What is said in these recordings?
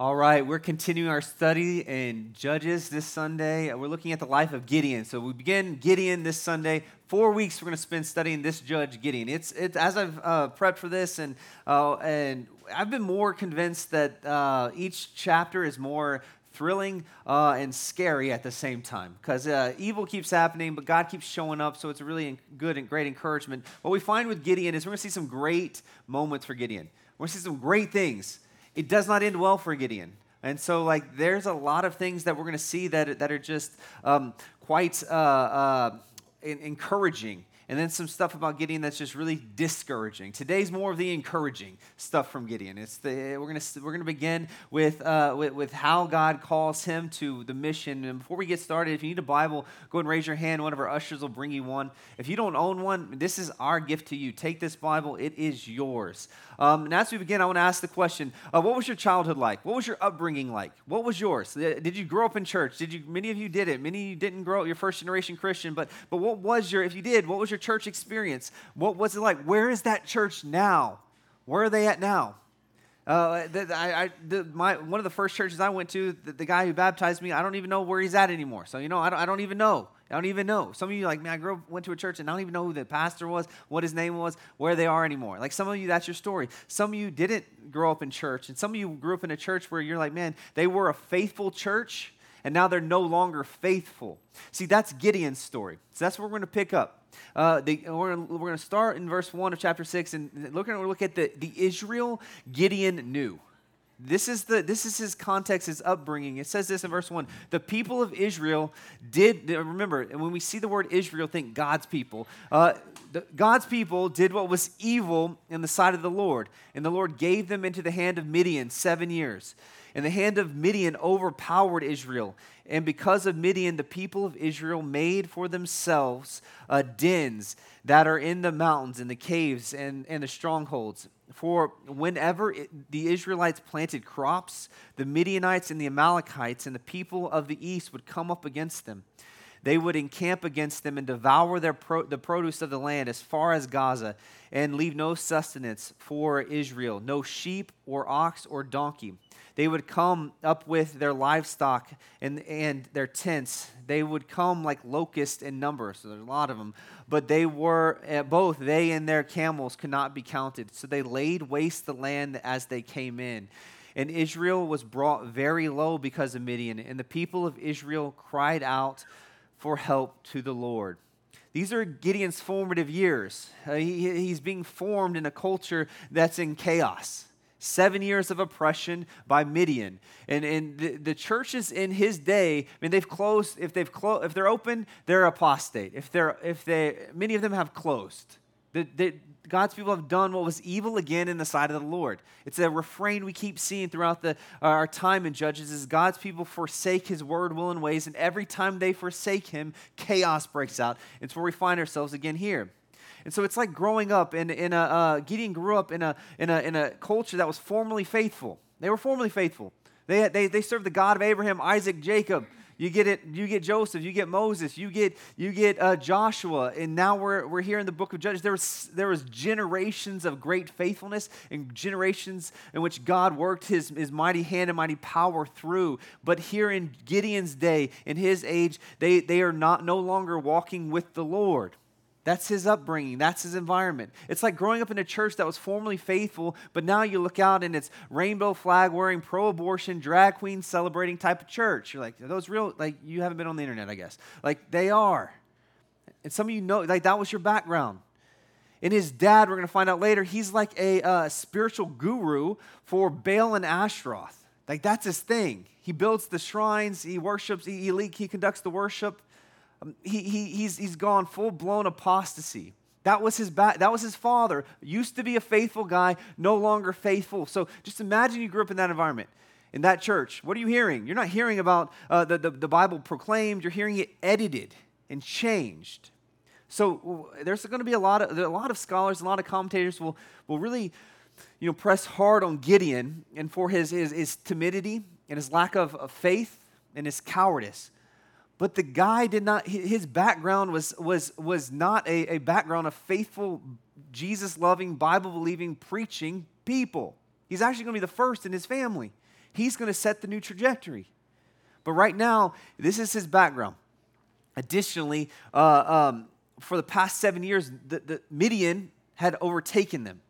All right, we're continuing our study in Judges this Sunday. We're looking at the life of Gideon. So we begin Gideon this Sunday. Four weeks we're going to spend studying this judge Gideon. It's, it's as I've uh, prepped for this, and uh, and I've been more convinced that uh, each chapter is more thrilling uh, and scary at the same time because uh, evil keeps happening, but God keeps showing up. So it's really good and great encouragement. What we find with Gideon is we're going to see some great moments for Gideon. We're going to see some great things it does not end well for Gideon. And so, like, there's a lot of things that we're going to see that, that are just um, quite uh, uh, encouraging and then some stuff about Gideon that's just really discouraging. Today's more of the encouraging stuff from Gideon. It's the, we're going we're gonna begin with, uh, with, with, how God calls him to the mission. And before we get started, if you need a Bible, go and raise your hand. One of our ushers will bring you one. If you don't own one, this is our gift to you. Take this Bible, it is yours. Um, and as we begin, I want to ask the question uh, What was your childhood like? What was your upbringing like? What was yours? Uh, did you grow up in church? Did you, many of you did it. Many of you didn't grow up, your first generation Christian, but, but what was your, if you did, what was your church experience? What was it like? Where is that church now? Where are they at now? Uh, the, I, I, the, my, one of the first churches I went to, the, the, guy who baptized me, I don't even know where he's at anymore. So, you know, I don't, I don't even know. I don't even know. Some of you, like, man, I grew up, went to a church and I don't even know who the pastor was, what his name was, where they are anymore. Like, some of you, that's your story. Some of you didn't grow up in church, and some of you grew up in a church where you're like, man, they were a faithful church, and now they're no longer faithful. See, that's Gideon's story. So that's where we're going to pick up. Uh, the, we're going to start in verse 1 of chapter 6 and look, we're look at the, the Israel Gideon knew. This is, the, this is his context, his upbringing. It says this in verse 1 The people of Israel did, remember, when we see the word Israel, think God's people. Uh, the, God's people did what was evil in the sight of the Lord, and the Lord gave them into the hand of Midian seven years. And the hand of Midian overpowered Israel. And because of Midian, the people of Israel made for themselves uh, dens that are in the mountains and the caves and, and the strongholds. For whenever it, the Israelites planted crops, the Midianites and the Amalekites and the people of the east would come up against them. They would encamp against them and devour their pro, the produce of the land as far as Gaza and leave no sustenance for Israel, no sheep or ox or donkey. They would come up with their livestock and, and their tents. They would come like locusts in number, so there's a lot of them. But they were, eh, both they and their camels could not be counted. So they laid waste the land as they came in. And Israel was brought very low because of Midian. And the people of Israel cried out for help to the Lord. These are Gideon's formative years. Uh, he, he's being formed in a culture that's in chaos seven years of oppression by Midian. And, and the, the churches in his day, I mean, they've closed, if, they've clo- if they're open, they're apostate. If they're, if they, many of them have closed. The, the, God's people have done what was evil again in the sight of the Lord. It's a refrain we keep seeing throughout the, our time in Judges is God's people forsake his word, will, and ways, and every time they forsake him, chaos breaks out. It's where we find ourselves again here. And so it's like growing up in, in a, uh, Gideon grew up in a, in, a, in a culture that was formerly faithful. They were formerly faithful. They, they, they served the God of Abraham, Isaac, Jacob. You get it. You get Joseph. You get Moses. You get you get uh, Joshua. And now we're, we're here in the book of Judges. There was there was generations of great faithfulness and generations in which God worked His His mighty hand and mighty power through. But here in Gideon's day, in his age, they they are not no longer walking with the Lord. That's his upbringing. That's his environment. It's like growing up in a church that was formerly faithful, but now you look out and it's rainbow flag wearing, pro abortion, drag queen celebrating type of church. You're like, are those real? Like, you haven't been on the internet, I guess. Like, they are. And some of you know, like, that was your background. And his dad, we're going to find out later, he's like a uh, spiritual guru for Baal and Ashtaroth. Like, that's his thing. He builds the shrines, he worships, he, he, he conducts the worship. Um, he, he, he's, he's gone full blown apostasy. That was his ba- that was his father. Used to be a faithful guy, no longer faithful. So just imagine you grew up in that environment, in that church. What are you hearing? You're not hearing about uh, the, the, the Bible proclaimed. You're hearing it edited and changed. So there's going to be a lot of a lot of scholars, a lot of commentators will will really, you know, press hard on Gideon and for his his, his timidity and his lack of, of faith and his cowardice. But the guy did not, his background was, was, was not a, a background of faithful, Jesus loving, Bible believing, preaching people. He's actually going to be the first in his family. He's going to set the new trajectory. But right now, this is his background. Additionally, uh, um, for the past seven years, the, the Midian had overtaken them.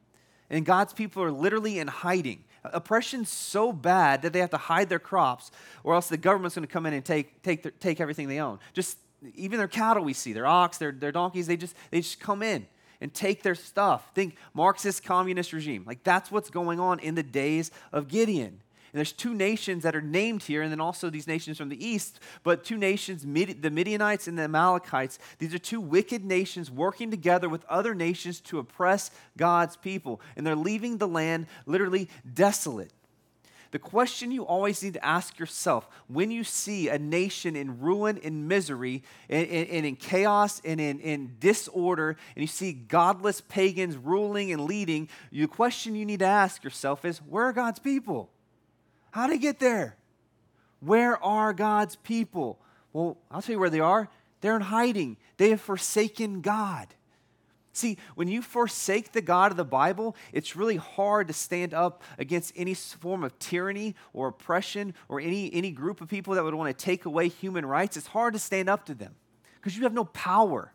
And God's people are literally in hiding. Oppression's so bad that they have to hide their crops, or else the government's going to come in and take, take, their, take everything they own. Just even their cattle we see, their ox, their, their donkeys, they just, they just come in and take their stuff. Think Marxist communist regime. Like that's what's going on in the days of Gideon. And there's two nations that are named here, and then also these nations from the east, but two nations, the Midianites and the Amalekites. These are two wicked nations working together with other nations to oppress God's people. And they're leaving the land literally desolate. The question you always need to ask yourself when you see a nation in ruin, in misery, and, in chaos, and in, in disorder, and you see godless pagans ruling and leading, the question you need to ask yourself is where are God's people? How did they get there? Where are God's people? Well, I'll tell you where they are. They're in hiding. They have forsaken God. See, when you forsake the God of the Bible, it's really hard to stand up against any form of tyranny or oppression or any, any group of people that would want to take away human rights. It's hard to stand up to them because you have no power.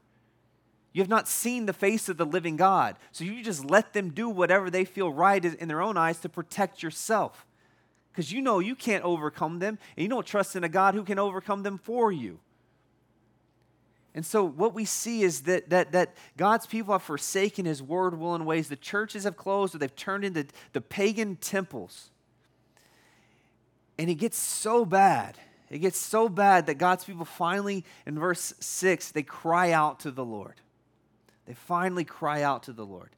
You have not seen the face of the living God. So you just let them do whatever they feel right in their own eyes to protect yourself because you know you can't overcome them, and you don't trust in a God who can overcome them for you. And so what we see is that, that, that God's people have forsaken his word, will, and ways. The churches have closed or they've turned into the pagan temples. And it gets so bad. It gets so bad that God's people finally, in verse 6, they cry out to the Lord. They finally cry out to the Lord.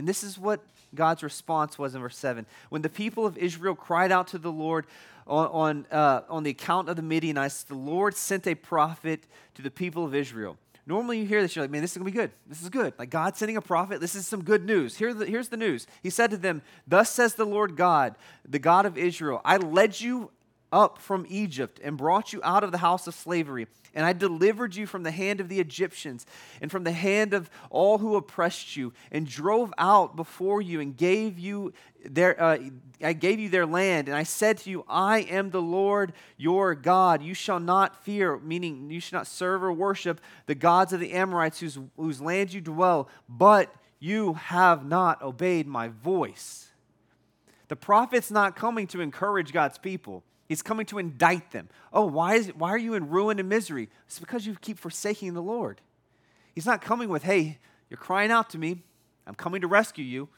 And this is what God's response was in verse 7. When the people of Israel cried out to the Lord on, on, uh, on the account of the Midianites, the Lord sent a prophet to the people of Israel. Normally, you hear this, you're like, man, this is going to be good. This is good. Like, God sending a prophet, this is some good news. Here the, here's the news. He said to them, Thus says the Lord God, the God of Israel, I led you up from Egypt and brought you out of the house of slavery. And I delivered you from the hand of the Egyptians and from the hand of all who oppressed you, and drove out before you and gave you their, uh, I gave you their land. And I said to you, I am the Lord your God. You shall not fear, meaning you shall not serve or worship the gods of the Amorites whose, whose land you dwell, but you have not obeyed my voice. The prophet's not coming to encourage God's people. He's coming to indict them. Oh, why, is why are you in ruin and misery? It's because you keep forsaking the Lord. He's not coming with, hey, you're crying out to me. I'm coming to rescue you.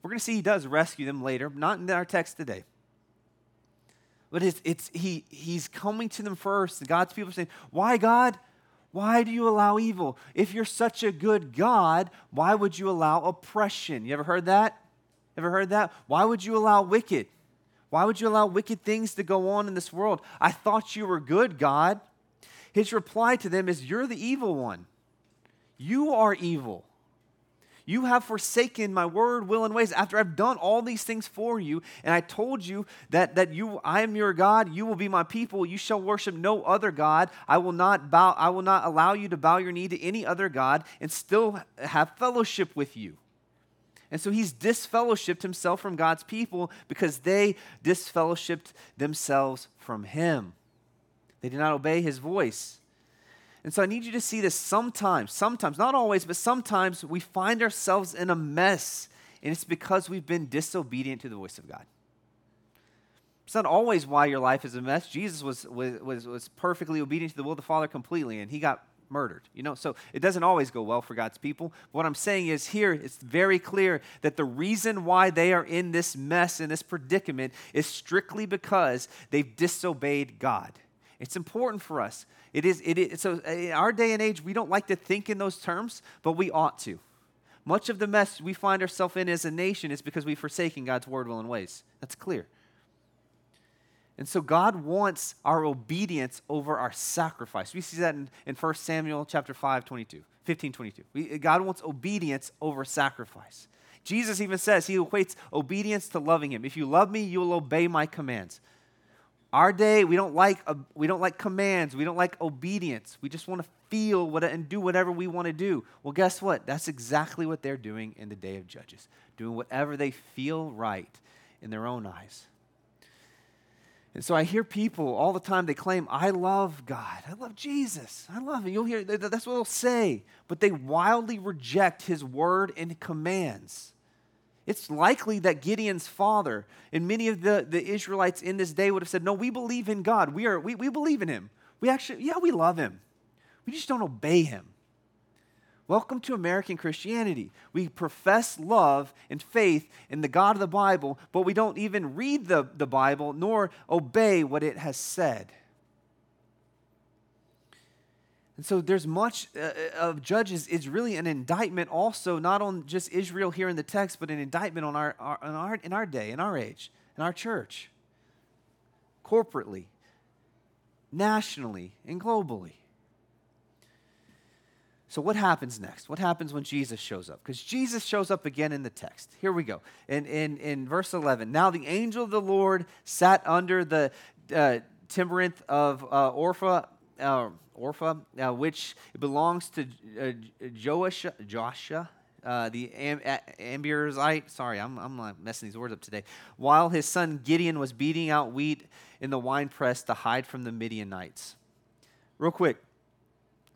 We're going to see he does rescue them later, not in our text today. But it's, it's, he, he's coming to them first. God's people are saying, Why, God? Why do you allow evil? If you're such a good God, why would you allow oppression? You ever heard that? Ever heard that? Why would you allow wicked? Why would you allow wicked things to go on in this world? I thought you were good, God. His reply to them is, You're the evil one. You are evil. You have forsaken my word, will, and ways after I've done all these things for you. And I told you that, that you, I am your God. You will be my people. You shall worship no other God. I will not bow, I will not allow you to bow your knee to any other God and still have fellowship with you. And so he's disfellowshipped himself from God's people because they disfellowshipped themselves from him. They did not obey his voice. And so I need you to see this sometimes, sometimes, not always, but sometimes we find ourselves in a mess, and it's because we've been disobedient to the voice of God. It's not always why your life is a mess. Jesus was, was, was perfectly obedient to the will of the Father completely, and he got murdered. You know, so it doesn't always go well for God's people. What I'm saying is here it's very clear that the reason why they are in this mess, in this predicament, is strictly because they've disobeyed God. It's important for us. It is, it is so uh, in our day and age, we don't like to think in those terms, but we ought to. Much of the mess we find ourselves in as a nation is because we've forsaken God's word, will, and ways. That's clear. And so God wants our obedience over our sacrifice. We see that in, in 1 Samuel chapter 5, 22, 15, 22. We, God wants obedience over sacrifice. Jesus even says he equates obedience to loving him. If you love me, you will obey my commands. Our day, we don't like, uh, we don't like commands. We don't like obedience. We just want to feel what, and do whatever we want to do. Well, guess what? That's exactly what they're doing in the day of Judges, doing whatever they feel right in their own eyes. And so I hear people all the time, they claim, I love God. I love Jesus. I love him. You'll hear, that's what they'll say. But they wildly reject his word and commands. It's likely that Gideon's father and many of the, the Israelites in this day would have said, No, we believe in God. We, are, we, we believe in him. We actually, yeah, we love him. We just don't obey him. Welcome to American Christianity. We profess love and faith in the God of the Bible, but we don't even read the, the Bible nor obey what it has said. And so there's much uh, uh, of Judges is really an indictment also not on just Israel here in the text, but an indictment on our, our, on our, in our day, in our age, in our church, corporately, nationally, and globally. So, what happens next? What happens when Jesus shows up? Because Jesus shows up again in the text. Here we go. In, in, in verse 11, now the angel of the Lord sat under the uh, of uh, Orpha uh, Orpha, uh, which belongs to uh, Joash, Joshua, uh, the Am- Abiezrite. Sorry, I'm, I'm messing these words up today. While his son Gideon was beating out wheat in the winepress to hide from the Midianites. Real quick,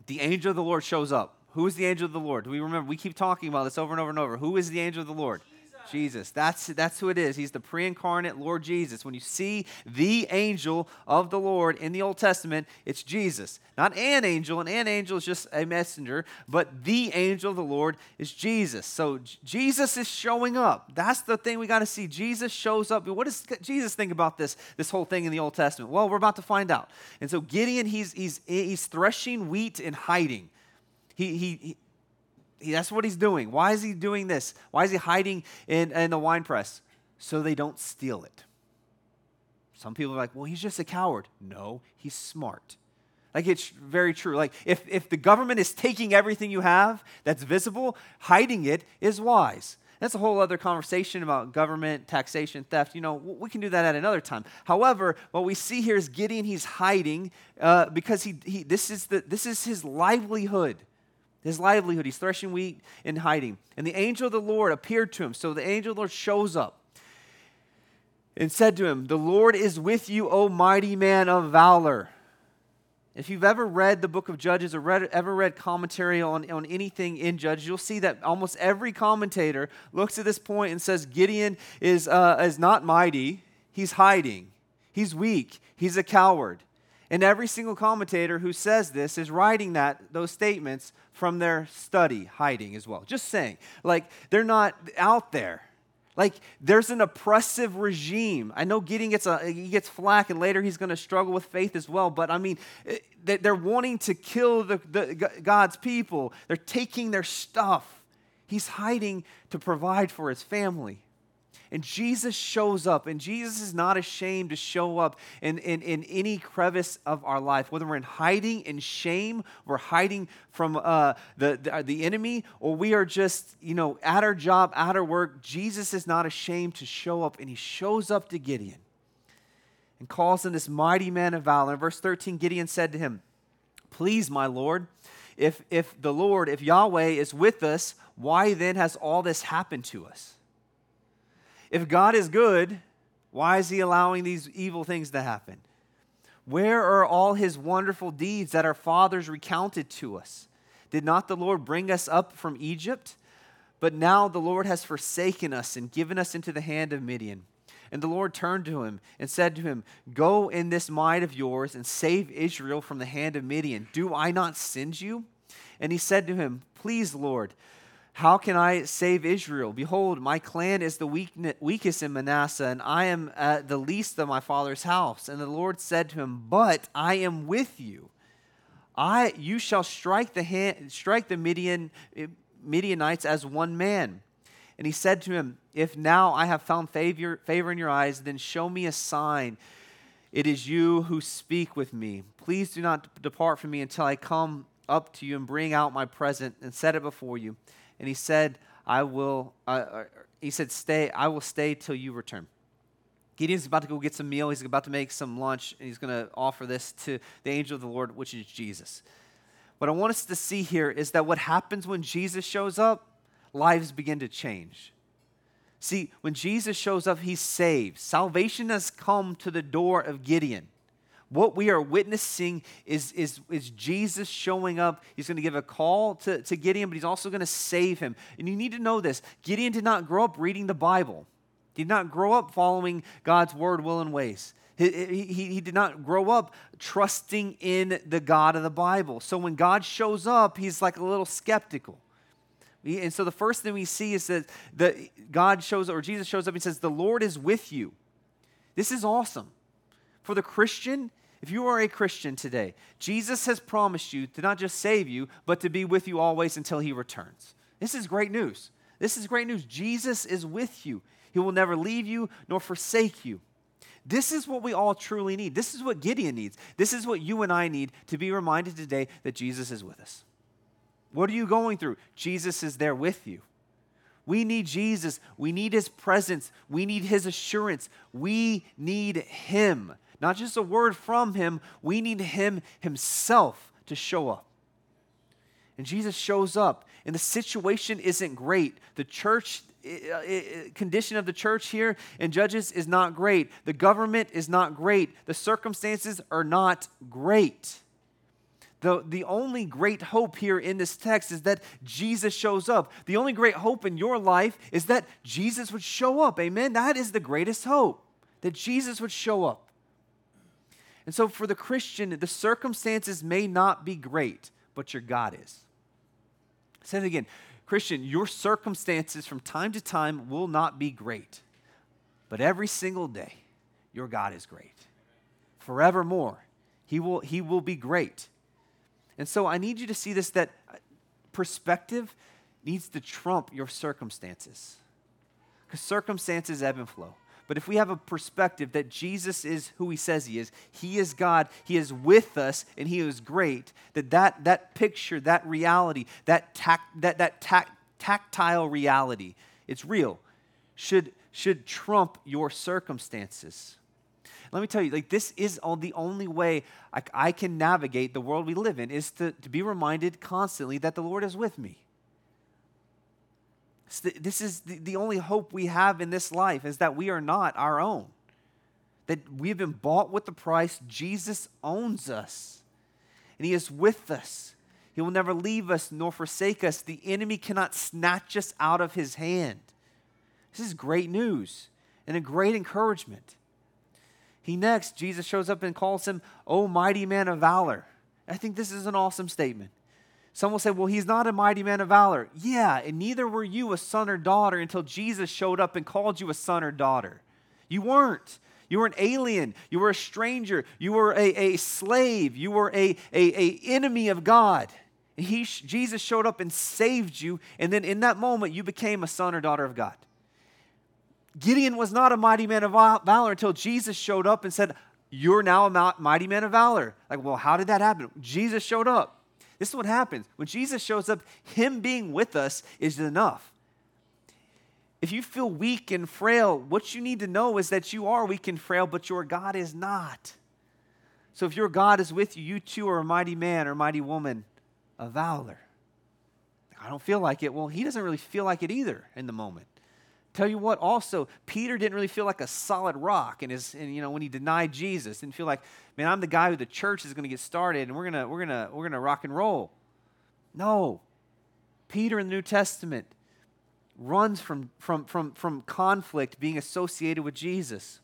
the angel of the Lord shows up. Who is the angel of the Lord? Do we remember? We keep talking about this over and over and over. Who is the angel of the Lord? Jesus. That's, that's who it is. He's the pre incarnate Lord Jesus. When you see the angel of the Lord in the Old Testament, it's Jesus. Not an angel, and an angel is just a messenger, but the angel of the Lord is Jesus. So Jesus is showing up. That's the thing we got to see. Jesus shows up. What does Jesus think about this, this whole thing in the Old Testament? Well, we're about to find out. And so Gideon, he's, he's, he's threshing wheat and hiding. He, he, that's what he's doing. Why is he doing this? Why is he hiding in, in the wine press? So they don't steal it. Some people are like, well, he's just a coward. No, he's smart. Like it's very true. Like if, if the government is taking everything you have that's visible, hiding it is wise. That's a whole other conversation about government, taxation, theft. You know, we can do that at another time. However, what we see here is Gideon, he's hiding uh, because he, he, this, is the, this is his livelihood his livelihood. He's threshing wheat and hiding. And the angel of the Lord appeared to him. So the angel of the Lord shows up and said to him, The Lord is with you, O mighty man of valor. If you've ever read the book of Judges or read, ever read commentary on, on anything in Judges, you'll see that almost every commentator looks at this point and says Gideon is, uh, is not mighty, he's hiding, he's weak, he's a coward. And every single commentator who says this is writing that those statements from their study, hiding as well. Just saying. Like they're not out there. Like there's an oppressive regime. I know Gideon gets a he gets flack, and later he's going to struggle with faith as well. But I mean, eh, they're wanting to kill the, the, God's people. They're taking their stuff. He's hiding to provide for his family. And Jesus shows up, and Jesus is not ashamed to show up in, in, in any crevice of our life. Whether we're in hiding in shame, we're hiding from uh, the, the, the enemy, or we are just, you know, at our job, at our work, Jesus is not ashamed to show up, and he shows up to Gideon and calls him this mighty man of valor. In verse 13, Gideon said to him, Please, my Lord, if, if the Lord, if Yahweh is with us, why then has all this happened to us? If God is good, why is he allowing these evil things to happen? Where are all his wonderful deeds that our fathers recounted to us? Did not the Lord bring us up from Egypt? But now the Lord has forsaken us and given us into the hand of Midian. And the Lord turned to him and said to him, Go in this might of yours and save Israel from the hand of Midian. Do I not send you? And he said to him, Please, Lord, how can I save Israel? Behold, my clan is the weakest in Manasseh, and I am uh, the least of my father's house. And the Lord said to him, But I am with you. I, you shall strike the, hand, strike the Midian, uh, Midianites as one man. And he said to him, If now I have found favor, favor in your eyes, then show me a sign. It is you who speak with me. Please do not depart from me until I come up to you and bring out my present and set it before you and he said, I will, uh, uh, he said, stay, I will stay till you return. Gideon's about to go get some meal. He's about to make some lunch, and he's going to offer this to the angel of the Lord, which is Jesus. What I want us to see here is that what happens when Jesus shows up, lives begin to change. See, when Jesus shows up, he saves. Salvation has come to the door of Gideon. What we are witnessing is, is, is Jesus showing up. He's going to give a call to, to Gideon, but he's also going to save him. And you need to know this Gideon did not grow up reading the Bible, he did not grow up following God's word, will, and ways. He, he, he, did not grow up trusting in the God of the Bible. So when God shows up, he's like a little skeptical. And so the first thing we see is that the, God shows up, or Jesus shows up and says, The Lord is with you. This is awesome. For the Christian, if you are a Christian today, Jesus has promised you to not just save you, but to be with you always until he returns. This is great news. This is great news. Jesus is with you, he will never leave you nor forsake you. This is what we all truly need. This is what Gideon needs. This is what you and I need to be reminded today that Jesus is with us. What are you going through? Jesus is there with you. We need Jesus. We need his presence. We need his assurance. We need him. Not just a word from him, we need him himself to show up. And Jesus shows up, and the situation isn't great. The church condition of the church here in Judges is not great. The government is not great. The circumstances are not great. The, the only great hope here in this text is that Jesus shows up. The only great hope in your life is that Jesus would show up. Amen? That is the greatest hope, that Jesus would show up. And so for the Christian, the circumstances may not be great, but your God is. Say it again. Christian, your circumstances from time to time will not be great, but every single day, your God is great. Forevermore, He will, he will be great. And so I need you to see this that perspective needs to trump your circumstances. Because circumstances ebb and flow. But if we have a perspective that Jesus is who he says he is, he is God, he is with us, and he is great, that that, that picture, that reality, that, tac, that, that tac, tactile reality, it's real, should, should trump your circumstances. Let me tell you, like this is all the only way I, I can navigate the world we live in is to, to be reminded constantly that the Lord is with me. This is the, only hope we have in this life is that we are not our own. That we have been bought with the price. Jesus owns us. And He is with us. He will never leave us nor forsake us. The enemy cannot snatch us out of His hand. This is great news and a great encouragement. He next, Jesus shows up and calls him, O mighty man of valor. I think this is an awesome statement. Some will say, well, he's not a mighty man of valor. Yeah, and neither were you a son or daughter until Jesus showed up and called you a son or daughter. You weren't. You were an alien. You were a stranger. You were a, a slave. You were a, a, a enemy of God. He, Jesus showed up and saved you, and then in that moment, you became a son or daughter of God. Gideon was not a mighty man of valor until Jesus showed up and said, You're now a mighty man of valor. Like, well, how did that happen? Jesus showed up. This is what happens. When Jesus shows up, Him being with us is enough. If you feel weak and frail, what you need to know is that you are weak and frail, but your God is not. So if your God is with you, you too are a mighty man or mighty woman of valor. I don't feel like it. Well, he doesn't really feel like it either in the moment. Tell you what, also, Peter didn't really feel like a solid rock. And, his, and you know, when he denied Jesus, didn't feel like, man, I'm the guy who the church is going to get started and we're going to we're gonna, we're gonna rock and roll. No. Peter in the New Testament runs from, from, from, from conflict being associated with Jesus.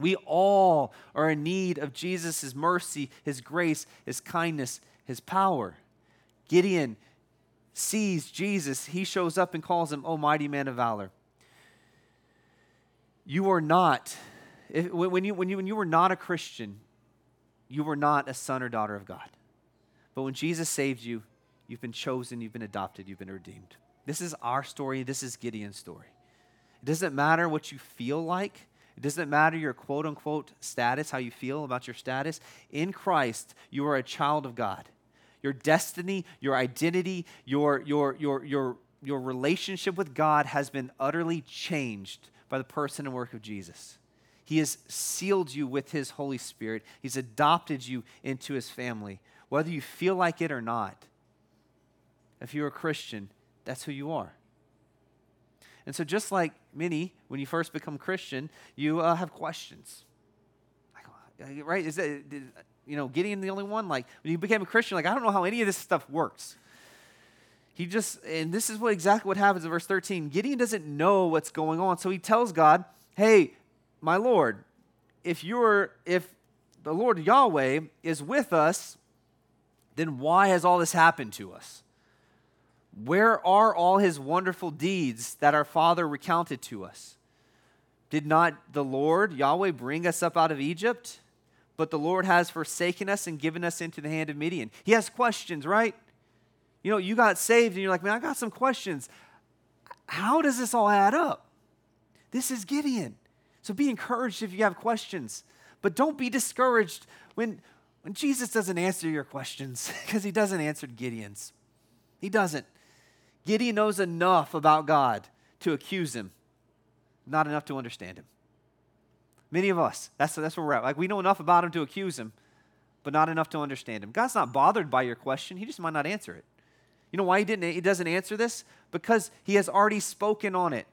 We all are in need of Jesus' mercy, his grace, his kindness, his power. Gideon sees Jesus. He shows up and calls him, Oh, mighty man of valor you are not, if, when, you, when, you, when you were not a Christian, you were not a son or daughter of God. But when Jesus saved you, you've been chosen, you've been adopted, you've been redeemed. This is our story. This is Gideon's story. It doesn't matter what you feel like. It doesn't matter your quote unquote status, how you feel about your status. In Christ, you are a child of God. Your destiny, your identity, your, your, your, your, your relationship with God has been utterly changed by the person and work of Jesus. He has sealed you with His Holy Spirit, He's adopted you into His family, whether you feel like it or not. If you're a Christian, that's who you are. And so, just like many, when you first become Christian, you uh, have questions. Like, uh, right? Is that, you know, Gideon the only one? Like, when you became a Christian, like, I don't know how any of this stuff works. He just, and this is what exactly what happens in verse 13. Gideon doesn't know what's going on. So he tells God, Hey, my Lord, if you're, if the Lord Yahweh is with us, then why has all this happened to us? Where are all his wonderful deeds that our father recounted to us? Did not the Lord Yahweh bring us up out of Egypt? But the Lord has forsaken us and given us into the hand of Midian. He has questions, right? You know, you got saved and you're like, man, I got some questions. How does this all add up? This is Gideon. So be encouraged if you have questions. But don't be discouraged when, when Jesus doesn't answer your questions, because he doesn't answer Gideon's. He doesn't. Gideon knows enough about God to accuse him, not enough to understand him. Many of us, that's, that's where we're at. Like, we know enough about him to accuse him, but not enough to understand him. God's not bothered by your question, he just might not answer it. You know why he didn't he doesn't answer this? Because he has already spoken on it.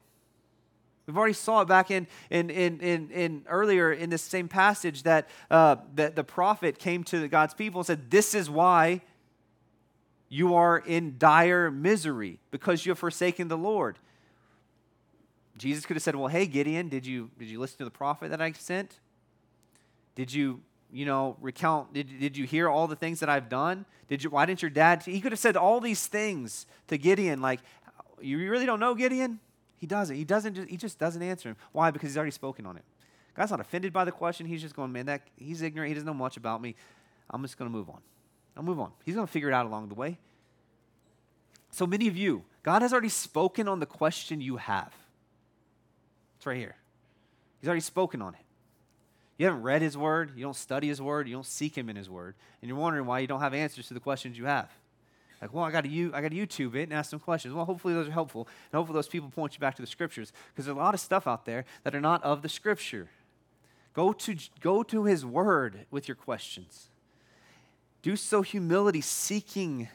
We've already saw it back in, in, in, in, in earlier in this same passage that, uh, that the prophet came to God's people and said, This is why you are in dire misery, because you have forsaken the Lord. Jesus could have said, Well, hey, Gideon, did you, did you listen to the prophet that I sent? Did you you know, recount, did, did you hear all the things that I've done? Did you, why didn't your dad? He could have said all these things to Gideon, like, you really don't know Gideon? He doesn't. He doesn't, just, he just doesn't answer him. Why? Because he's already spoken on it. God's not offended by the question. He's just going, man, that he's ignorant. He doesn't know much about me. I'm just going to move on. I'll move on. He's going to figure it out along the way. So many of you, God has already spoken on the question you have. It's right here. He's already spoken on it. You haven't read His Word, you don't study His Word, you don't seek Him in His Word, and you're wondering why you don't have answers to the questions you have. Like, well, I got to you, I got to YouTube it and ask some questions. Well, hopefully those are helpful, and hopefully those people point you back to the Scriptures, because there's a lot of stuff out there that are not of the Scripture. Go to go to His Word with your questions. Do so humility, seeking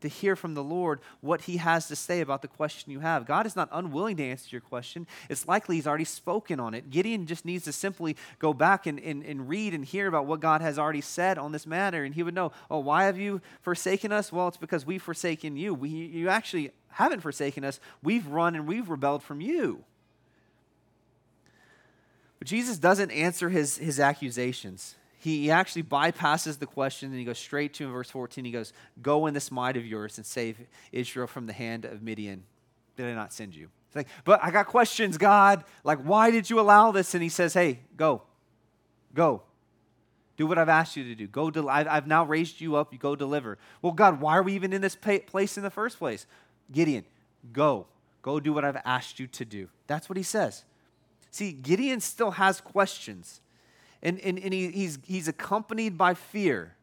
to hear from the Lord what He has to say about the question you have. God is not unwilling to answer your question. It's likely He's already spoken on it. Gideon just needs to simply go back and, and, and read and hear about what God has already said on this matter, and he would know, oh, why have you forsaken us? Well, it's because we've forsaken you. We, you actually haven't forsaken us. We've run and we've rebelled from you. But Jesus doesn't answer his, his accusations he actually bypasses the question and he goes straight to in verse 14. He goes, Go in this might of yours and save Israel from the hand of Midian. Did I not send you? It's like, but I got questions, God. Like, why did you allow this? And he says, Hey, go. Go. Do what I've asked you to do. Go. Del- I've, I've now raised you up. You go deliver. Well, God, why are we even in this place in the first place? Gideon, go. Go do what I've asked you to do. That's what he says. See, Gideon still has questions and, and, and he, he's, he's accompanied by fear.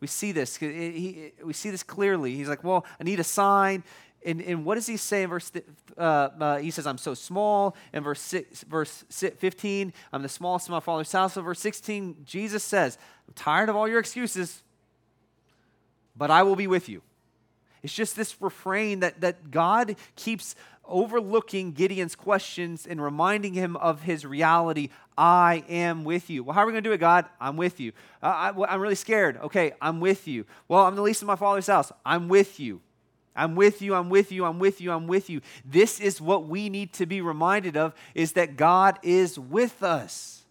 We see this. He, we see this clearly. He's like, well, I need a sign. And, and what does he say in verse, uh, uh, he says, I'm so small. In verse, six, verse 15, I'm the smallest in my father's house. In verse 16, Jesus says, I'm tired of all your excuses, but I will be with you. It's just this refrain that, that God keeps overlooking Gideon's questions and reminding him of his reality I am with you. Well, how are we going to do it, God? I'm with you. Uh, I, am really scared. Okay, I'm with you. Well, I'm the least in my father's house. I'm with you. I'm with you. I'm with you. I'm with you. I'm with you. This is what we need to be reminded of is that God is with us.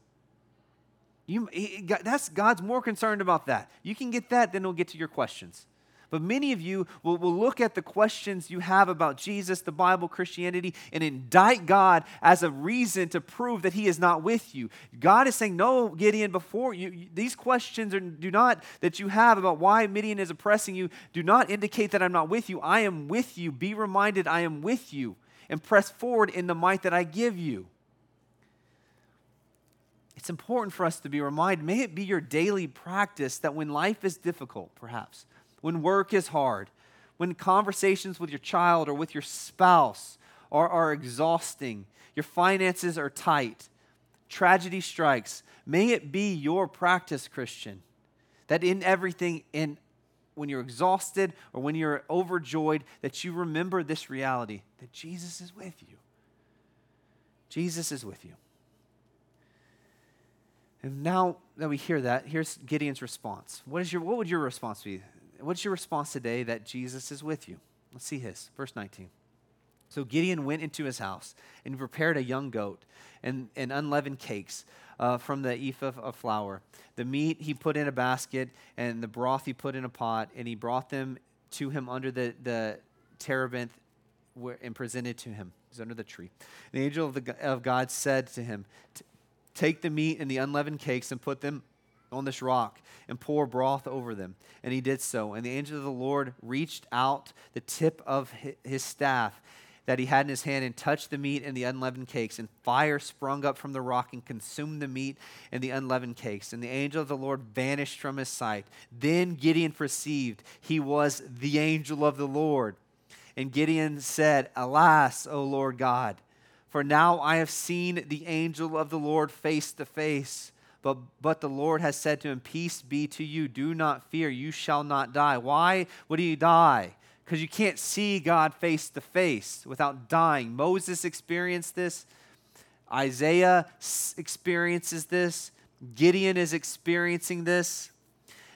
You, he, that's God's more concerned about that. You can get that, then we'll get to your questions. But many of you will, will look at the questions you have about Jesus, the Bible, Christianity, and indict God as a reason to prove that He is not with you. God is saying, No, Gideon, before you, these questions are, do not, that you have about why Midian is oppressing you, do not indicate that I'm not with you. I am with you. Be reminded I am with you. And press forward in the might that I give you. It's important for us to be reminded. May it be your daily practice that when life is difficult, perhaps, when work is hard, when conversations with your child or with your spouse are, are exhausting, your finances are tight, tragedy strikes, may it be your practice, Christian, that in everything, in when you're exhausted or when you're overjoyed, that you remember this reality that Jesus is with you. Jesus is with you. And now that we hear that, here's Gideon's response. What, is your, what would your response be? What's your response today that Jesus is with you? Let's see his. Verse 19. So Gideon went into his house and prepared a young goat and, and unleavened cakes uh, from the ephah of flour. The meat he put in a basket, and the broth he put in a pot, and he brought them to him under the, the terebinth and presented to him. He's under the tree. The angel of, the, of God said to him, Take the meat and the unleavened cakes and put them on this rock and pour broth over them. And he did so. And the angel of the Lord reached out the tip of his staff that he had in his hand and touched the meat and the unleavened cakes. And fire sprung up from the rock and consumed the meat and the unleavened cakes. And the angel of the Lord vanished from his sight. Then Gideon perceived he was the angel of the Lord. And Gideon said, Alas, O Lord God for now I have seen the angel of the Lord face to face. But, but the Lord has said to him, Peace be to you. Do not fear. You shall not die. Why would he die? Because you can't see God face to face without dying. Moses experienced this. Isaiah experiences this. Gideon is experiencing this.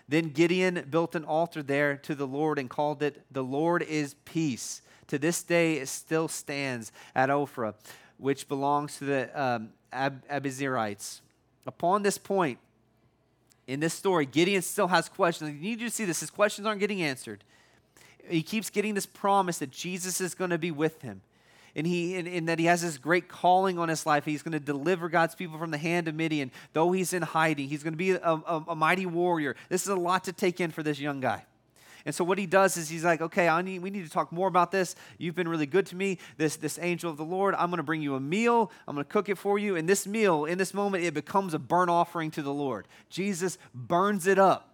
Then Gideon built an altar there to the Lord and called it, The Lord is Peace. To this day, it still stands at Ophrah which belongs to the um, Ab- Abiezrites. Upon this point in this story, Gideon still has questions. You need to see this. His questions aren't getting answered. He keeps getting this promise that Jesus is going to be with him. And, he, and, and that he has this great calling on his life. He's going to deliver God's people from the hand of Midian. Though he's in hiding, he's going to be a, a, a mighty warrior. This is a lot to take in for this young guy. And so what he does is he's like, okay, I need, we need to talk more about this. You've been really good to me. This, this angel of the Lord, I'm going to bring you a meal. I'm going to cook it for you. And this meal, in this moment, it becomes a burnt offering to the Lord. Jesus burns it up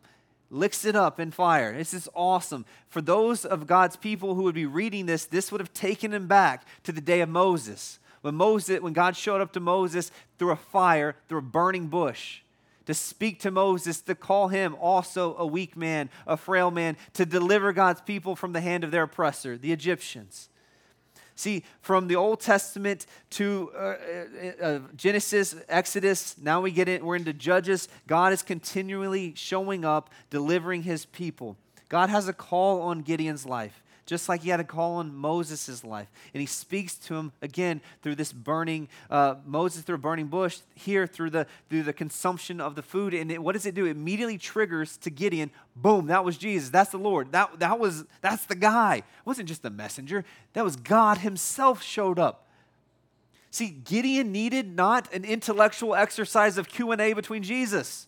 licks it up in fire. This is awesome. For those of God's people who would be reading this, this would have taken them back to the day of Moses. When Moses, when God showed up to Moses through a fire, through a burning bush to speak to Moses, to call him also a weak man, a frail man, to deliver God's people from the hand of their oppressor, the Egyptians. See, from the Old Testament to uh, uh, uh, Genesis, Exodus, now we get it, we're into Judges. God is continually showing up, delivering his people. God has a call on Gideon's life just like he had a call on Moses' life. And he speaks to him again through this burning, uh, Moses through a burning bush, here through the, through the consumption of the food. And it, what does it do? It immediately triggers to Gideon, boom, that was Jesus. That's the Lord. That, that was, that's the guy. It wasn't just a messenger. That was God himself showed up. See, Gideon needed not an intellectual exercise of Q&A between Jesus.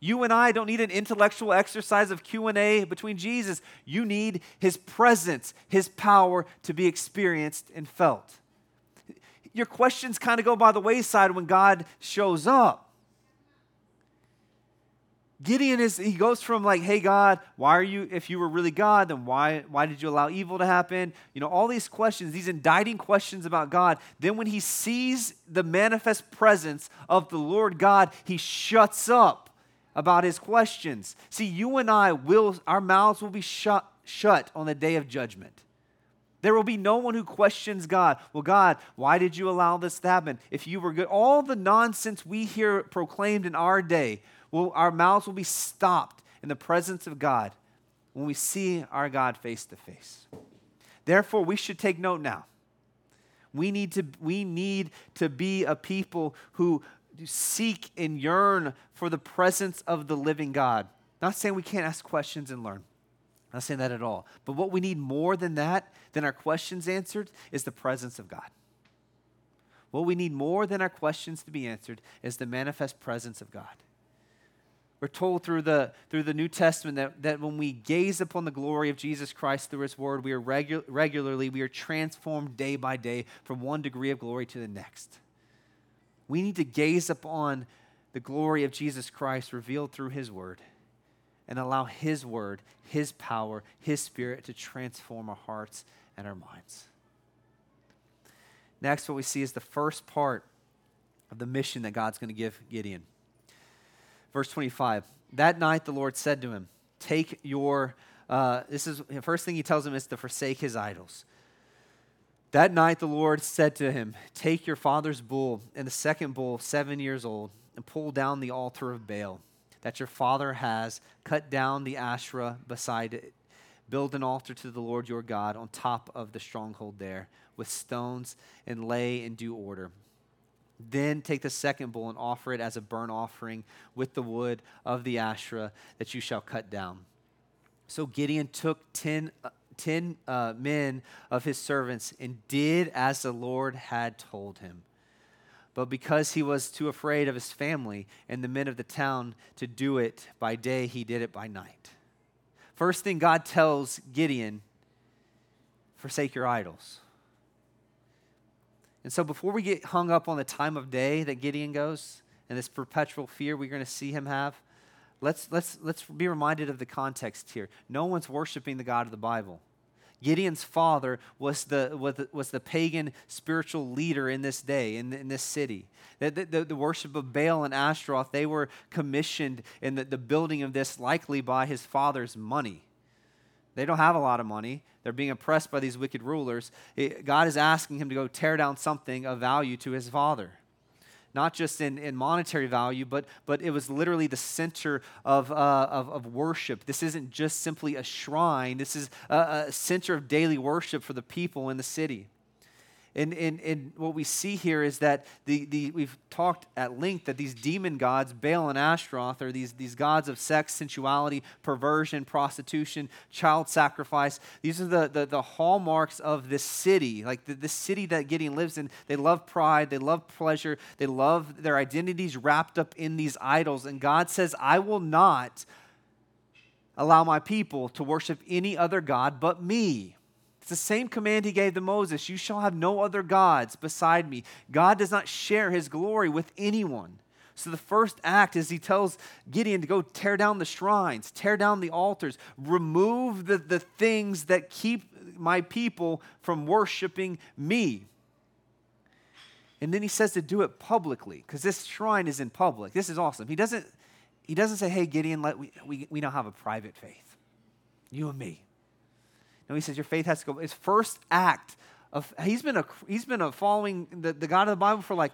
You and I don't need an intellectual exercise of Q&A between Jesus. You need his presence, his power to be experienced and felt. Your questions kind of go by the wayside when God shows up. Gideon is he goes from like, "Hey God, why are you if you were really God, then why why did you allow evil to happen?" You know, all these questions, these indicting questions about God. Then when he sees the manifest presence of the Lord God, he shuts up about his questions. See, you and I will, our mouths will be shut, shut on the day of judgment. There will be no one who questions God. Well, God, why did you allow this to happen? If you were good, all the nonsense we hear proclaimed in our day, well, our mouths will be stopped in the presence of God when we see our God face to face. Therefore, we should take note now. We need to, we need to be a people who seek and yearn for the presence of the living God. Not saying we can't ask questions and learn. Not saying that at all. But what we need more than that, than our questions answered, is the presence of God. What we need more than our questions to be answered is the manifest presence of God. We're told through the, through the New Testament that, that when we gaze upon the glory of Jesus Christ through his word, we are regu- regularly, we are transformed day by day from one degree of glory to the next. We need to gaze upon the glory of Jesus Christ revealed through His Word and allow His Word, His power, His Spirit to transform our hearts and our minds. Next, what we see is the first part of the mission that God's going to give Gideon. Verse 25 That night the Lord said to him, Take your, uh, this is the first thing he tells him is to forsake his idols. That night the Lord said to him, Take your father's bull and the second bull, seven years old, and pull down the altar of Baal that your father has, cut down the Asherah beside it. Build an altar to the Lord your God on top of the stronghold there with stones and lay in due order. Then take the second bull and offer it as a burnt offering with the wood of the Asherah that you shall cut down. So Gideon took ten, uh, ten uh, men of his servants and did as the Lord had told him. But because he was too afraid of his family and the men of the town to do it by day, he did it by night. First thing God tells Gideon forsake your idols. And so before we get hung up on the time of day that Gideon goes and this perpetual fear we're going to see him have, let's, let's, let's be reminded of the context here. No one's worshiping the God of the Bible. Gideon's father was the, was the, was the pagan spiritual leader in this day, in, in this city. The, the, the, worship of Baal and Ashtaroth, they were commissioned in the, the building of this likely by his father's money. They don't have a lot of money. They're being oppressed by these wicked rulers. God is asking him to go tear down something of value to his father. Not just in, in monetary value, but, but it was literally the center of, uh, of, of, worship. This isn't just simply a shrine, this is a, a center of daily worship for the people in the city. And, and, and what we see here is that the, the, we've talked at length that these demon gods, Baal and Ashtaroth, are these, these gods of sex, sensuality, perversion, prostitution, child sacrifice. These are the, the, the hallmarks of this city, like the, the city that Gideon lives in. They love pride, they love pleasure, they love their identities wrapped up in these idols. And God says, I will not allow my people to worship any other God but me. It's the same command he gave to Moses You shall have no other gods beside me. God does not share his glory with anyone. So the first act is he tells Gideon to go tear down the shrines, tear down the altars, remove the, the things that keep my people from worshiping me. And then he says to do it publicly, because this shrine is in public. This is awesome. He doesn't, he doesn't say, hey, Gideon, let, we, we, we now have a private faith. You and me. No, he says your faith has to go. His first act of he's been a he's been a following the, the God of the Bible for like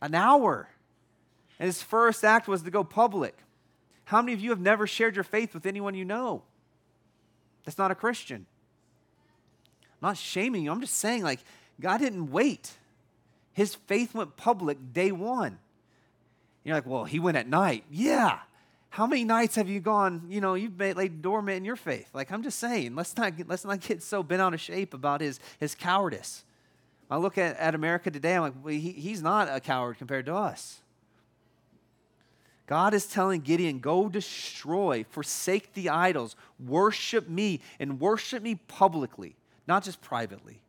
an hour. And his first act was to go public. How many of you have never shared your faith with anyone you know? That's not a Christian. I'm not shaming you. I'm just saying, like, God didn't wait. His faith went public day one. You're like, well, he went at night. Yeah. How many nights have you gone, you know, you've made, laid dormant in your faith? Like, I'm just saying, let's not, let's not get so bent out of shape about his, his cowardice. I look at, at America today, I'm like, well, he, he's not a coward compared to us. God is telling Gideon, go destroy, forsake the idols, worship me, and worship me publicly, not just privately.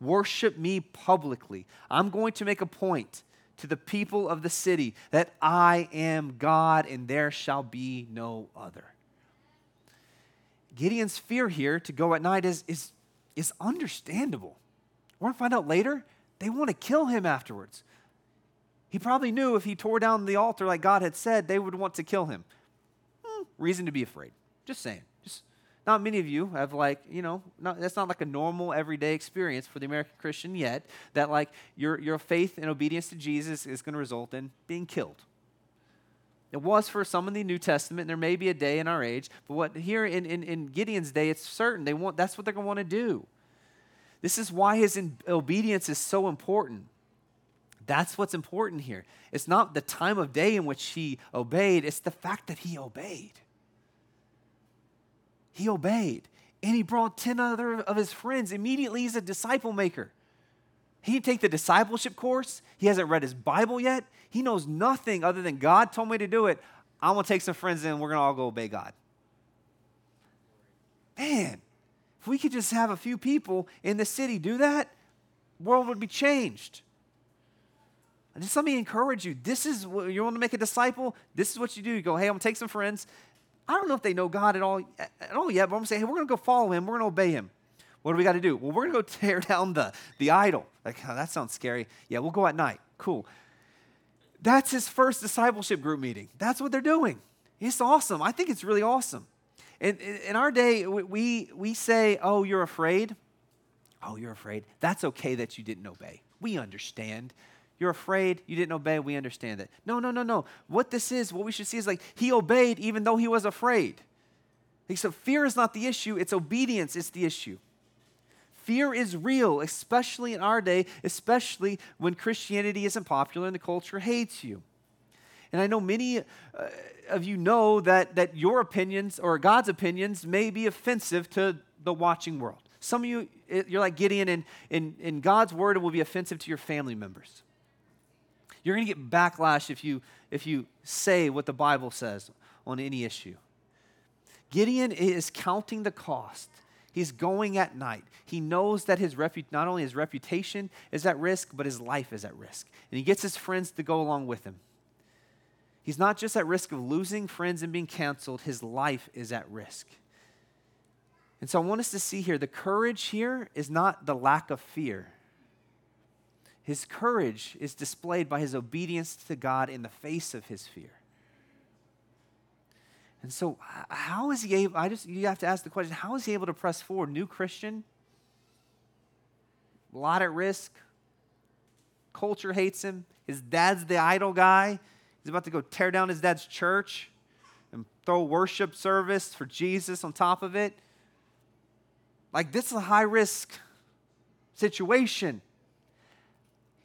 Worship me publicly. I'm going to make a point to the people of the city that I am God and there shall be no other. Gideon's fear here to go at night is, is, is understandable. We're going to find out later, they want to kill him afterwards. He probably knew if he tore down the altar like God had said, they would want to kill him. Hmm, reason to be afraid. Just saying. Not many of you have like, you know, not, that's not like a normal everyday experience for the American Christian yet, that like your, your faith and obedience to Jesus is going to result in being killed. It was for some in the New Testament. and There may be a day in our age, but what here in, in, in Gideon's day, it's certain they want that's what they're going to want to do. This is why his in, obedience is so important. That's what's important here. It's not the time of day in which he obeyed, it's the fact that he obeyed. He obeyed. And he brought 10 other of his friends. Immediately, he's a disciple maker. He didn't take the discipleship course. He hasn't read his Bible yet. He knows nothing other than God told me to do it. I'm going to take some friends in. We're going to all go obey God. Man, if we could just have a few people in the city do that, world would be changed. And just let me encourage you. This is what you want to make a disciple. This is what you do. You go, hey, I'm gonna take some friends. I don't know if they know God at all, at all yet, but I'm going to say, hey, we're going to go follow him. We're going to obey him. What do we got to do? Well, we're going to go tear down the, the idol. Like, oh, that sounds scary. Yeah, we'll go at night. Cool. That's his first discipleship group meeting. That's what they're doing. It's awesome. I think it's really awesome. In, in our day, we, we say, oh, you're afraid. Oh, you're afraid? That's okay that you didn't obey. We understand. You're afraid, you didn't obey, we understand that. No, no, no, no. What this is, what we should see is like he obeyed even though he was afraid. Like, so fear is not the issue, it's obedience, it's the issue. Fear is real, especially in our day, especially when Christianity isn't popular and the culture hates you. And I know many uh, of you know that, that your opinions or God's opinions may be offensive to the watching world. Some of you, you're like Gideon, and in, in God's word, it will be offensive to your family members. You're going to get backlash if you, if you say what the Bible says on any issue. Gideon is counting the cost. He's going at night. He knows that his not only his reputation is at risk, but his life is at risk. And he gets his friends to go along with him. He's not just at risk of losing friends and being canceled, his life is at risk. And so I want us to see here the courage here is not the lack of fear. His courage is displayed by his obedience to God in the face of his fear. And so, how is he able? I just, you have to ask the question how is he able to press forward? New Christian, a lot at risk, culture hates him, his dad's the idol guy. He's about to go tear down his dad's church and throw worship service for Jesus on top of it. Like, this is a high risk situation.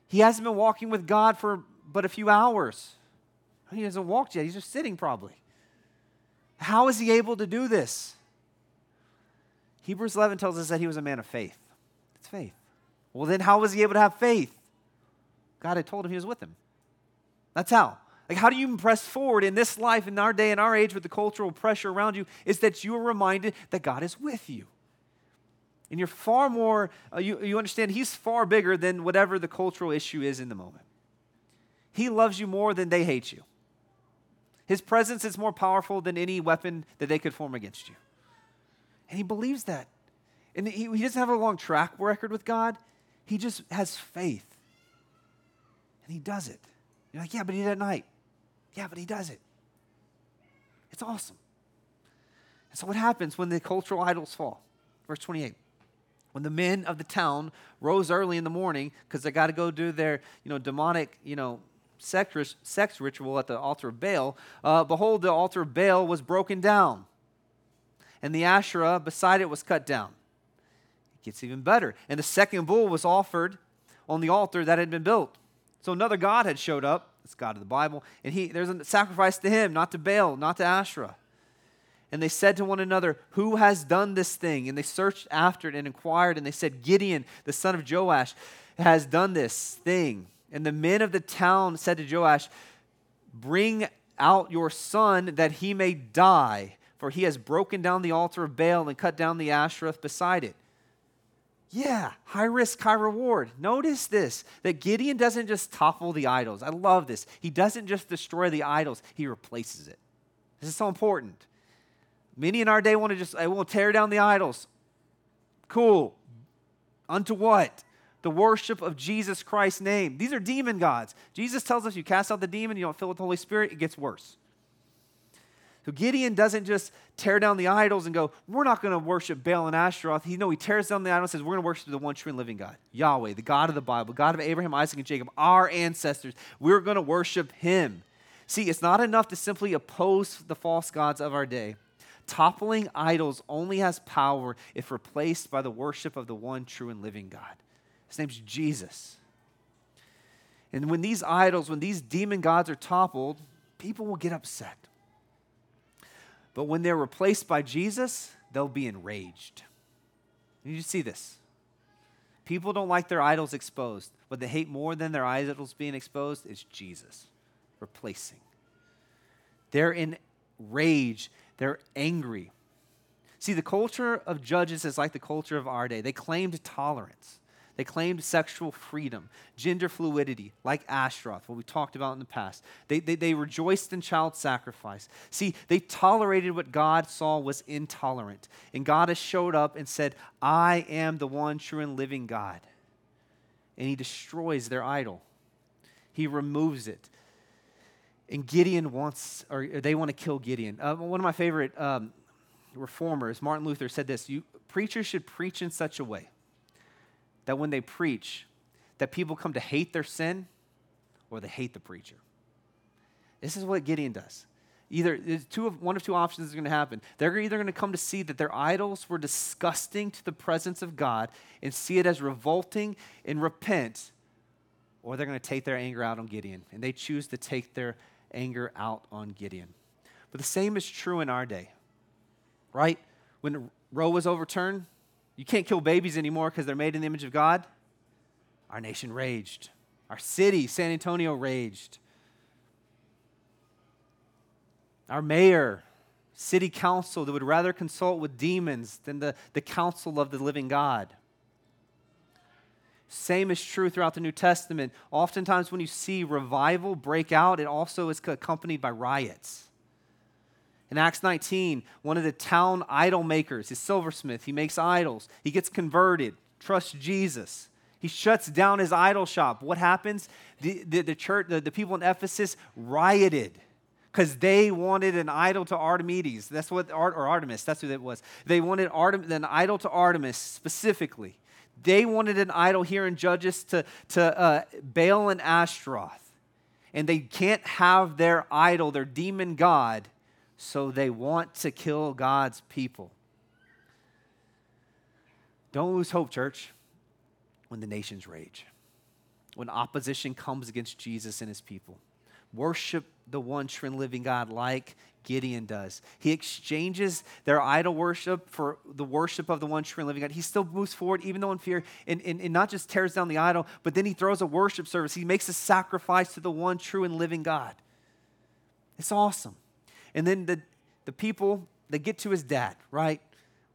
He hasn't been walking with God for but a few hours. He hasn't walked yet, he's just sitting probably. How is he able to do this? Hebrews 11 tells us that he was a man of faith. It's faith. Well, then, how was he able to have faith? God had told him he was with him. That's how. Like, how do you press forward in this life, in our day, in our age, with the cultural pressure around you? Is that you are reminded that God is with you. And you're far more, uh, you, you understand, He's far bigger than whatever the cultural issue is in the moment. He loves you more than they hate you. His presence is more powerful than any weapon that they could form against you. And he believes that. And he, he doesn't have a long track record with God, he just has faith. And he does it. You're like, yeah, but he did at night. Yeah, but he does it. It's awesome. And so, what happens when the cultural idols fall? Verse 28 when the men of the town rose early in the morning because they got to go do their you know demonic you know sex, sex ritual at the altar of baal uh, behold the altar of baal was broken down and the asherah beside it was cut down. It gets even better and the second bull was offered on the altar that had been built. So another god had showed up it's god of the bible and he there's a sacrifice to him not to baal not to asherah and they said to one another, Who has done this thing? And they searched after it and inquired, and they said, Gideon, the son of Joash, has done this thing. And the men of the town said to Joash, Bring out your son that he may die, for he has broken down the altar of Baal and cut down the Asherah beside it. Yeah, high risk, high reward. Notice this that Gideon doesn't just topple the idols. I love this. He doesn't just destroy the idols, he replaces it. This is so important. Many in our day want to just, I will tear down the idols. Cool. Unto what? The worship of Jesus Christ's name. These are demon gods. Jesus tells us you cast out the demon, you don't fill with the Holy Spirit, it gets worse. So Gideon doesn't just tear down the idols and go, we're not going to worship Baal and Ashtaroth. He, no, he tears down the idols and says, we're going to worship the one true and living God, Yahweh, the God of the Bible, God of Abraham, Isaac, and Jacob, our ancestors. We're going to worship him. See, it's not enough to simply oppose the false gods of our day. Toppling idols only has power if replaced by the worship of the one true and living God. His name's Jesus. And when these idols, when these demon gods are toppled, people will get upset. But when they're replaced by Jesus, they'll be enraged. You see this. People don't like their idols exposed. What they hate more than their idols being exposed is Jesus replacing. They're in rage they're angry. See, the culture of judges is like the culture of our day. They claimed tolerance. They claimed sexual freedom, gender fluidity, like Ashtaroth, what we talked about in the past. They, they, they rejoiced in child sacrifice. See, they tolerated what God saw was intolerant. And God has showed up and said, I am the one true and living God. And He destroys their idol, He removes it and Gideon wants, or they want to kill Gideon. Uh, one of my favorite um, reformers, Martin Luther, said this: "You preachers should preach in such a way that when they preach, that people come to hate their sin or they hate the preacher. This is what Gideon does. Either two of, one of two options is going to happen. They're either going to come to see that their idols were disgusting to the presence of God and see it as revolting and repent, or they're going to take their anger out on Gideon. And they choose to take their anger out on Gideon. But the same is true in our day, right? When Roe was overturned, you can't kill babies anymore because they're made in the image of God. Our nation raged. Our city, San Antonio, raged. Our mayor, city council that would rather consult with demons than the, the counsel of the living God. Same is true throughout the New Testament. Oftentimes, when you see revival break out, it also is accompanied by riots. In Acts 19, one of the town idol makers is silversmith. He makes idols. He gets converted, trusts Jesus. He shuts down his idol shop. What happens? The, the, the church, the, the people in Ephesus rioted because they wanted an idol to Artemis. That's what, or Artemis, that's who it was. They wanted Artem, an idol to Artemis specifically. They wanted an idol here in Judges to, to uh, Baal and Ashtaroth. And they can't have their idol, their demon god, so they want to kill God's people. Don't lose hope, church, when the nations rage, when opposition comes against Jesus and his people. Worship the one true and living God like Gideon does. He exchanges their idol worship for the worship of the one true and living God. He still moves forward, even though in fear, and, and, and not just tears down the idol, but then he throws a worship service. He makes a sacrifice to the one true and living God. It's awesome. And then the, the people, they get to his dad, right?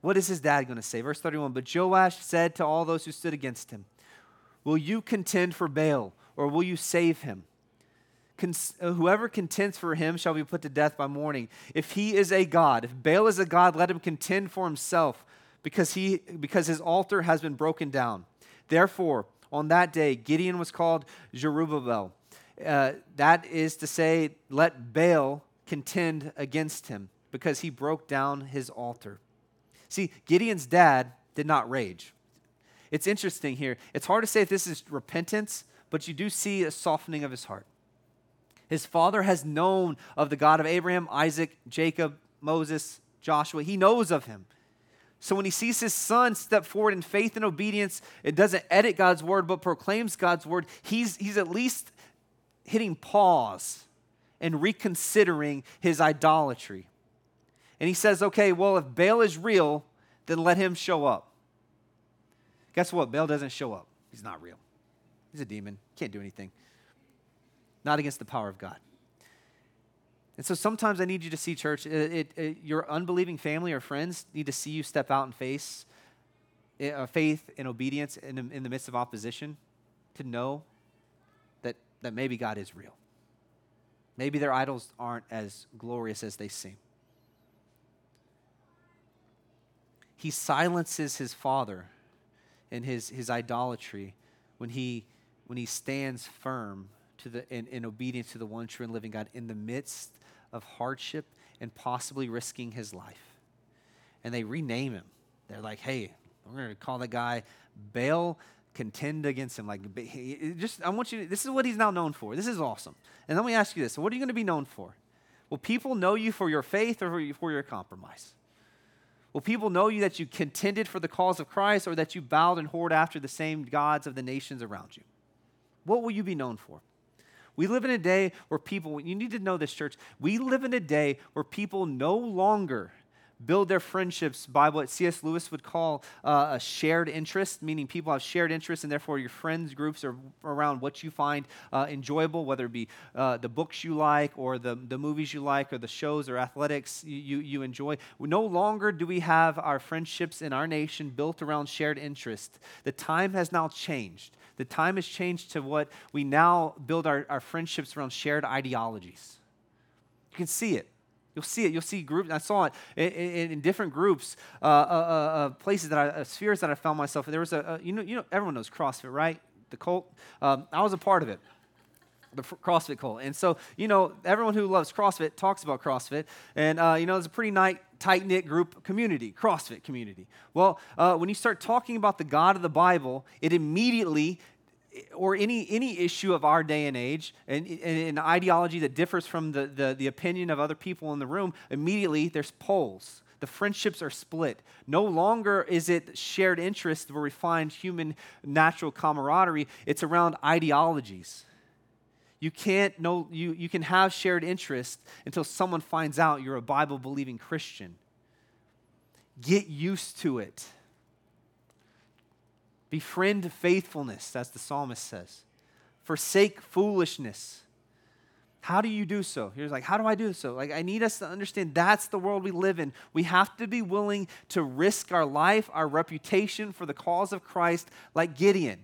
What is his dad going to say? Verse 31 But Joash said to all those who stood against him, Will you contend for Baal, or will you save him? Uh, whoever contends for him shall be put to death by morning. If he is a god, if Baal is a god, let him contend for himself, because he because his altar has been broken down. Therefore, on that day, Gideon was called Jerubbaal. Uh, that is to say, let Baal contend against him, because he broke down his altar. See, Gideon's dad did not rage. It's interesting here. It's hard to say if this is repentance, but you do see a softening of his heart. His father has known of the God of Abraham, Isaac, Jacob, Moses, Joshua. He knows of him. So when he sees his son step forward in faith and obedience, it doesn't edit God's word, but proclaims God's word. He's, he's at least hitting pause and reconsidering his idolatry. And he says, okay, well, if Baal is real, then let him show up. Guess what? Baal doesn't show up. He's not real. He's a demon. Can't do anything not against the power of God. And so sometimes I need you to see, church, it, it, it, your unbelieving family or friends need to see you step out and face uh, faith and obedience in, in the midst of opposition to know that, that maybe God is real. Maybe their idols aren't as glorious as they seem. He silences his father and his, his idolatry when he, when he stands firm to the, in, in obedience to the one true and living God in the midst of hardship and possibly risking his life. And they rename him. They're like, hey, we're going to call the guy Baal contend against him. Like, just, I want you to, this is what he's now known for. This is awesome. And let me ask you this what are you going to be known for? Will people know you for your faith or for your compromise? Will people know you that you contended for the cause of Christ or that you bowed and whored after the same gods of the nations around you? What will you be known for? We live in a day where people, you need to know this, church, we live in a day where people no longer build their friendships by what C.S. Lewis would call uh, a shared interest, meaning people have shared interests, and therefore your friends groups are around what you find uh, enjoyable, whether it be uh, the books you like, or the, the movies you like, or the shows or athletics you, you, enjoy. No longer do we have our friendships in our nation built around shared interest. The time has now changed. The time has changed to what we now build our, our friendships around shared ideologies. You can see it. You'll see it. You'll see groups. I saw it in, in, in different groups, uh, uh, uh, places that I, uh, spheres that I found myself. There was a, a, you know, you know, everyone knows CrossFit, right? The cult. Um, I was a part of it. The CrossFit cult. And so, you know, everyone who loves CrossFit talks about CrossFit. And, uh, you know, it's a pretty nice, tight knit group community, CrossFit community. Well, uh, when you start talking about the God of the Bible, it immediately or any, any issue of our day and age, and, an ideology that differs from the, the, the opinion of other people in the room, immediately there's poles. The friendships are split. No longer is it shared interest where we find human natural camaraderie, it's around ideologies. You can't know you, you can have shared interest until someone finds out you're a Bible believing Christian. Get used to it. Befriend faithfulness, as the psalmist says. Forsake foolishness. How do you do so? Here's like, how do I do so? Like, I need us to understand that's the world we live in. We have to be willing to risk our life, our reputation for the cause of Christ, like Gideon.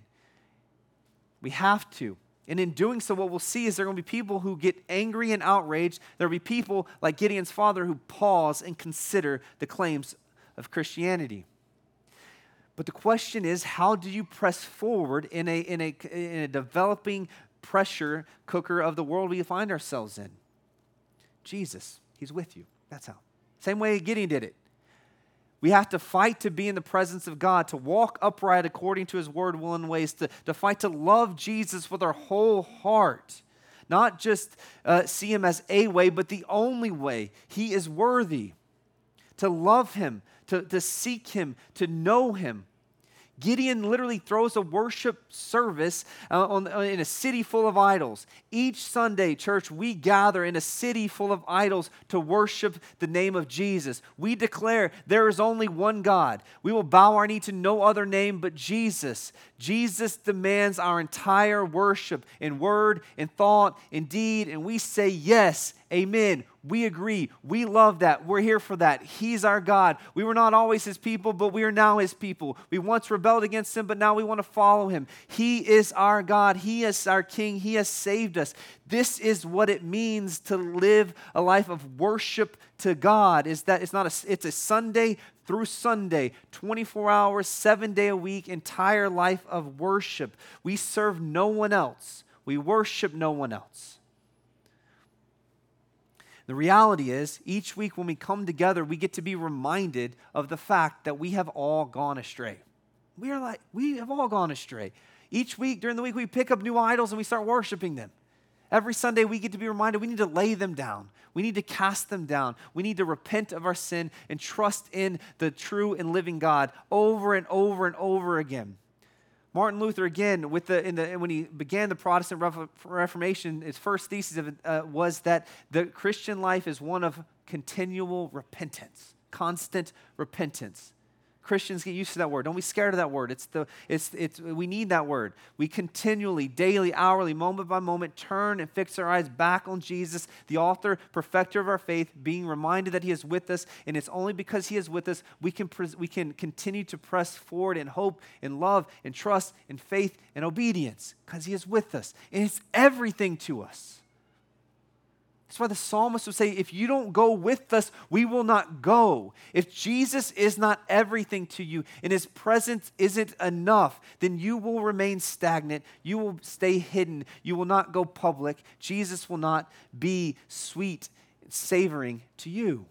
We have to. And in doing so, what we'll see is there are going to be people who get angry and outraged. There will be people like Gideon's father who pause and consider the claims of Christianity. But the question is, how do you press forward in a, in a, in a developing pressure cooker of the world we find ourselves in? Jesus, He's with you. That's how. Same way Gideon did it. We have to fight to be in the presence of God, to walk upright according to his word, will, and ways, to, to fight to love Jesus with our whole heart. Not just uh, see him as a way, but the only way. He is worthy. To love him, to, to seek him, to know him. Gideon literally throws a worship service uh, on, uh, in a city full of idols. Each Sunday, church, we gather in a city full of idols to worship the name of Jesus. We declare there is only one God. We will bow our knee to no other name but Jesus. Jesus demands our entire worship in word, in thought, in deed, and we say yes, amen. We agree. We love that. We're here for that. He's our God. We were not always his people, but we are now his people. We once rebelled against him, but now we want to follow him. He is our God. He is our King. He has saved us. This is what it means to live a life of worship to God. Is that it's not a it's a Sunday through Sunday, 24 hours, 7 day a week entire life of worship. We serve no one else. We worship no one else. The reality is, each week when we come together, we get to be reminded of the fact that we have all gone astray. We are like, we have all gone astray. Each week, during the week, we pick up new idols and we start worshiping them. Every Sunday, we get to be reminded we need to lay them down. We need to cast them down. We need to repent of our sin and trust in the true and living God over and over and over again. Martin Luther, again, with the, in the, when he began the Protestant Reformation, his first thesis of uh, was that the Christian life is one of continual repentance, constant repentance. Christians get used to that word. Don't be scared of that word. It's the, it's, it's, we need that word. We continually, daily, hourly, moment by moment, turn and fix our eyes back on Jesus, the author, perfecter of our faith, being reminded that He is with us. And it's only because He is with us we can, we can continue to press forward in hope, in love, in trust, in faith, and obedience because He is with us. And it's everything to us. That's why the psalmist would say, If you don't go with us, we will not go. If Jesus is not everything to you and his presence isn't enough, then you will remain stagnant. You will stay hidden. You will not go public. Jesus will not be sweet, savoring to you.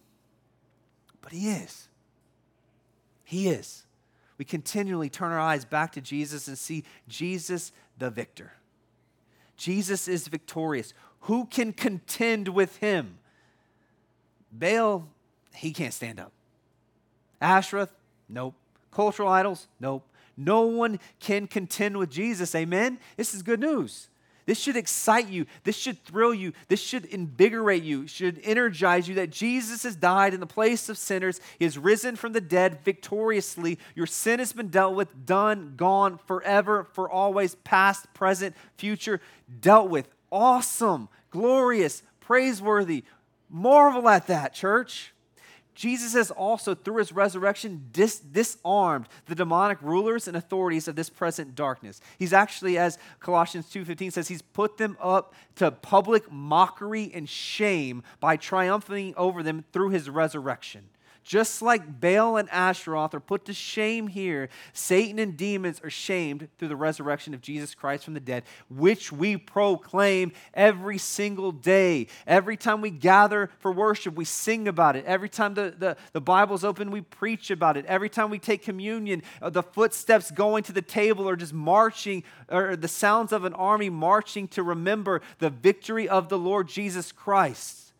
But he is. He is. We continually turn our eyes back to Jesus and see Jesus the victor. Jesus is victorious. Who can contend with him? Baal, he can't stand up. Asherah, nope. Cultural idols, nope. No one can contend with Jesus. Amen? This is good news. This should excite you. This should thrill you. This should invigorate you, should energize you that Jesus has died in the place of sinners. He has risen from the dead victoriously. Your sin has been dealt with, done, gone, forever, for always, past, present, future, dealt with awesome, glorious, praiseworthy. Marvel at that, church. Jesus has also, through his resurrection, dis- disarmed the demonic rulers and authorities of this present darkness. He's actually, as Colossians 2.15 says, he's put them up to public mockery and shame by triumphing over them through his resurrection. Just like Baal and Ashtaroth are put to shame here, Satan and demons are shamed through the resurrection of Jesus Christ from the dead, which we proclaim every single day. Every time we gather for worship, we sing about it. Every time the, the, the Bible's open, we preach about it. Every time we take communion, uh, the footsteps going to the table are just marching, or the sounds of an army marching to remember the victory of the Lord Jesus Christ.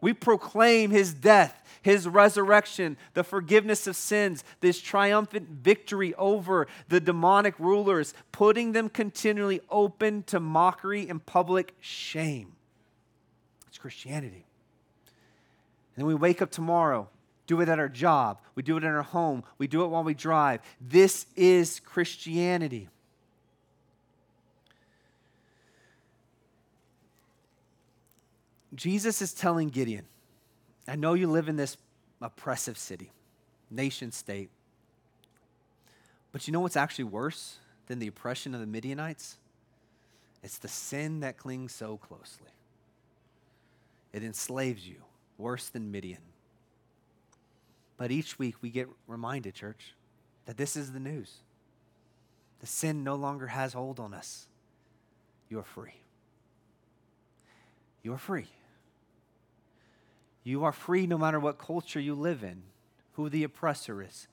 We proclaim his death his resurrection, the forgiveness of sins, this triumphant victory over the demonic rulers, putting them continually open to mockery and public shame. It's Christianity. And then we wake up tomorrow, do it at our job, we do it in our home, we do it while we drive. This is Christianity. Jesus is telling Gideon, I know you live in this oppressive city, nation state. But you know what's actually worse than the oppression of the Midianites? It's the sin that clings so closely. It enslaves you worse than Midian. But each week we get reminded, church, that this is the news. The sin no longer has hold on us. You are free. You are free. You are free no matter what culture you live in, who the oppressor is.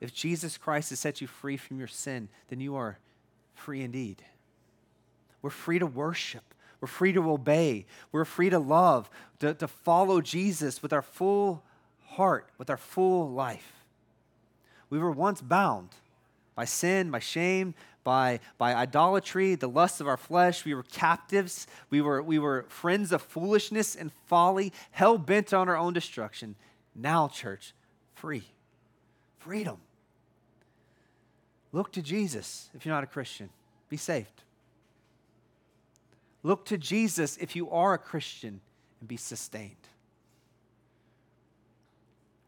If Jesus Christ has set you free from your sin, then you are free indeed. We're free to worship. We're free to obey. We're free to love, to, to follow Jesus with our full heart, with our full life. We were once bound by sin, by shame, by, by idolatry, the lust of our flesh. We were captives. We were, we were friends of foolishness and folly, hell bent on our own destruction. Now, church, free. Freedom. Look to Jesus if you're not a Christian. Be saved. Look to Jesus if you are a Christian and be sustained.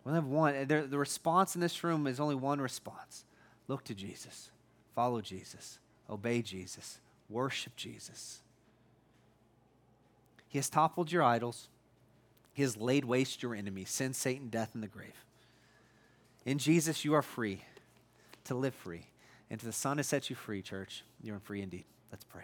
We have one. The response in this room is only one response. Look to Jesus. Follow Jesus. Obey Jesus. Worship Jesus. He has toppled your idols. He has laid waste your enemies sin, Satan, death, and the grave. In Jesus, you are free to live free. And to the Son has set you free, church. You're free indeed. Let's pray.